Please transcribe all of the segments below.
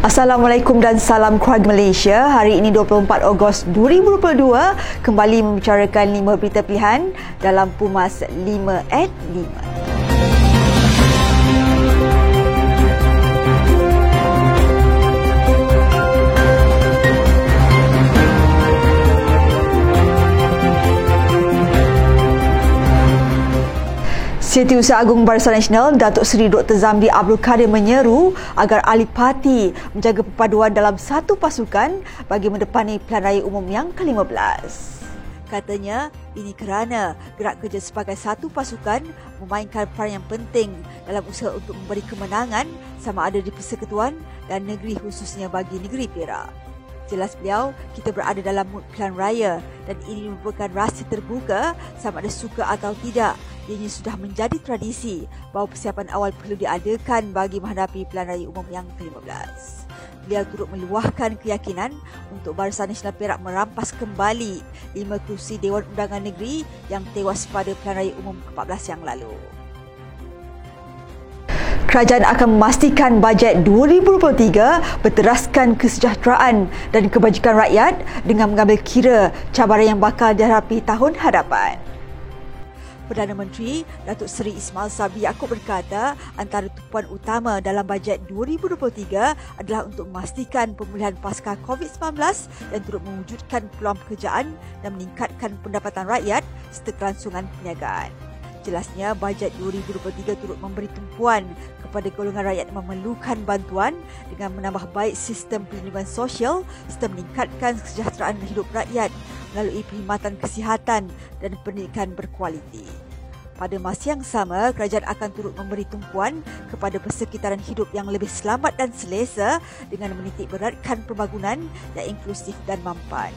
Assalamualaikum dan salam keluarga Malaysia. Hari ini 24 Ogos 2022 kembali membicarakan 5 berita pilihan dalam Pumas 5 at 5. Setiausaha Agung Barisan Nasional Datuk Seri Dr. Zamri Abdul Kadir menyeru agar ahli parti menjaga perpaduan dalam satu pasukan bagi mendepani pilihan raya umum yang ke-15. Katanya, ini kerana gerak kerja sebagai satu pasukan memainkan peran yang penting dalam usaha untuk memberi kemenangan sama ada di persekutuan dan negeri khususnya bagi negeri Perak. Jelas beliau, kita berada dalam mood pilihan raya dan ini merupakan rasa terbuka sama ada suka atau tidak Ianya sudah menjadi tradisi bahawa persiapan awal perlu diadakan bagi menghadapi pilihan raya umum yang ke-15. Beliau turut meluahkan keyakinan untuk Barisan Nasional Perak merampas kembali lima kursi Dewan Undangan Negeri yang tewas pada pilihan raya umum ke-14 yang lalu. Kerajaan akan memastikan bajet 2023 berteraskan kesejahteraan dan kebajikan rakyat dengan mengambil kira cabaran yang bakal dihadapi tahun hadapan. Perdana Menteri Datuk Seri Ismail Sabri Yaakob berkata antara tumpuan utama dalam bajet 2023 adalah untuk memastikan pemulihan pasca COVID-19 dan turut mewujudkan peluang pekerjaan dan meningkatkan pendapatan rakyat serta kelangsungan perniagaan. Jelasnya, bajet 2023 turut memberi tumpuan kepada golongan rakyat memerlukan bantuan dengan menambah baik sistem perlindungan sosial serta meningkatkan kesejahteraan hidup rakyat melalui perkhidmatan kesihatan dan pendidikan berkualiti. Pada masa yang sama, kerajaan akan turut memberi tumpuan kepada persekitaran hidup yang lebih selamat dan selesa dengan menitik beratkan pembangunan yang inklusif dan mampan.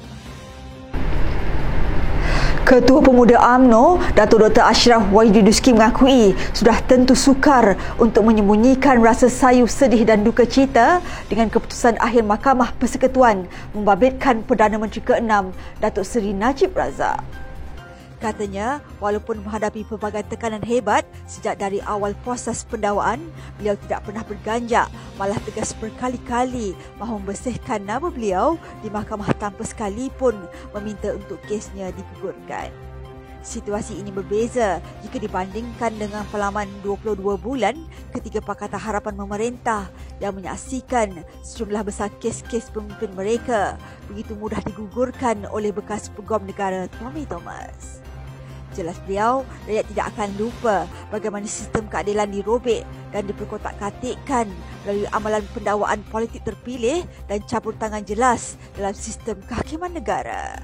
Ketua Pemuda AMNO, Datuk Dr. Ashraf Wahiduduski mengakui sudah tentu sukar untuk menyembunyikan rasa sayu sedih dan duka cita dengan keputusan akhir Mahkamah Persekutuan membabitkan Perdana Menteri ke-6, Datuk Seri Najib Razak. Katanya, walaupun menghadapi pelbagai tekanan hebat sejak dari awal proses pendakwaan, beliau tidak pernah berganjak, malah tegas berkali-kali mahu membersihkan nama beliau di mahkamah tanpa sekalipun meminta untuk kesnya digugurkan. Situasi ini berbeza jika dibandingkan dengan pelaman 22 bulan ketika Pakatan Harapan Memerintah yang menyaksikan sejumlah besar kes-kes pemimpin mereka begitu mudah digugurkan oleh bekas peguam negara Tommy Thomas. Jelas beliau, rakyat tidak akan lupa bagaimana sistem keadilan dirobek dan diperkotak-katikkan melalui amalan pendakwaan politik terpilih dan campur tangan jelas dalam sistem kehakiman negara.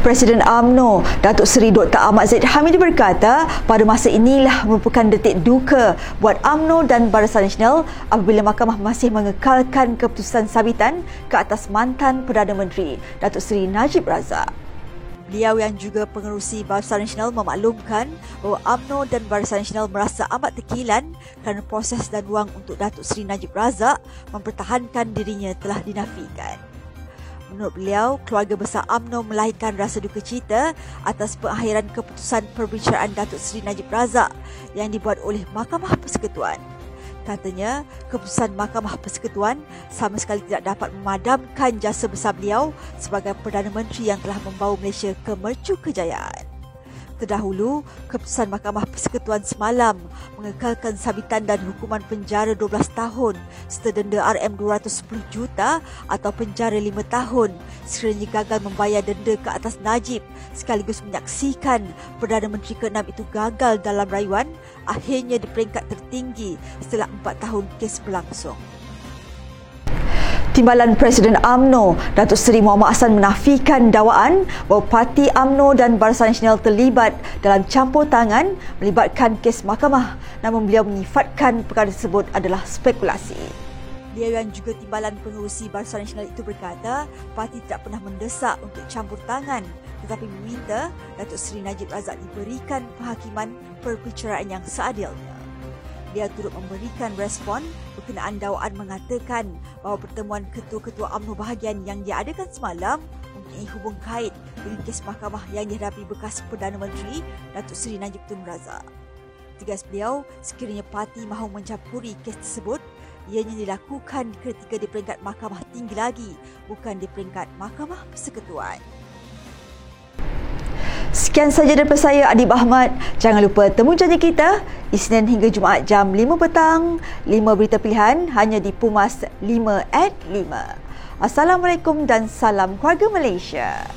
Presiden AMNO, Datuk Seri Dr. Ahmad Zaid Hamidi berkata, pada masa inilah merupakan detik duka buat AMNO dan Barisan Nasional apabila mahkamah masih mengekalkan keputusan sabitan ke atas mantan Perdana Menteri, Datuk Seri Najib Razak. Beliau yang juga pengerusi Barisan Nasional memaklumkan bahawa AMNO dan Barisan Nasional merasa amat tekilan kerana proses dan ruang untuk Datuk Seri Najib Razak mempertahankan dirinya telah dinafikan. Menurut beliau, keluarga besar AMNO melahirkan rasa duka cita atas pengakhiran keputusan perbicaraan Datuk Seri Najib Razak yang dibuat oleh Mahkamah Persekutuan. Katanya, keputusan Mahkamah Persekutuan sama sekali tidak dapat memadamkan jasa besar beliau sebagai Perdana Menteri yang telah membawa Malaysia ke mercu kejayaan. Terdahulu, keputusan Mahkamah Persekutuan semalam mengekalkan sabitan dan hukuman penjara 12 tahun serta denda RM210 juta atau penjara 5 tahun sekiranya gagal membayar denda ke atas Najib sekaligus menyaksikan Perdana Menteri ke-6 itu gagal dalam rayuan akhirnya di peringkat tertinggi setelah 4 tahun kes berlangsung. Timbalan Presiden AMNO Datuk Seri Muhammad Hassan menafikan dakwaan bahawa parti AMNO dan Barisan Nasional terlibat dalam campur tangan melibatkan kes mahkamah namun beliau menyifatkan perkara tersebut adalah spekulasi. Beliau yang juga timbalan pengurusi Barisan Nasional itu berkata parti tidak pernah mendesak untuk campur tangan tetapi meminta Datuk Seri Najib Razak diberikan penghakiman perbicaraan yang seadilnya. Dia turut memberikan respon berkenaan dakwaan mengatakan bahawa pertemuan ketua-ketua UMNO bahagian yang diadakan semalam mempunyai hubung kait dengan kes mahkamah yang dihadapi bekas Perdana Menteri Datuk Seri Najib Tun Razak. Tegas beliau, sekiranya parti mahu mencampuri kes tersebut, ianya dilakukan ketika di peringkat mahkamah tinggi lagi, bukan di peringkat mahkamah persekutuan. Sekian saja daripada saya Adib Ahmad. Jangan lupa temu janji kita Isnin hingga Jumaat jam 5 petang. 5 berita pilihan hanya di Pumas 5 at 5. Assalamualaikum dan salam keluarga Malaysia.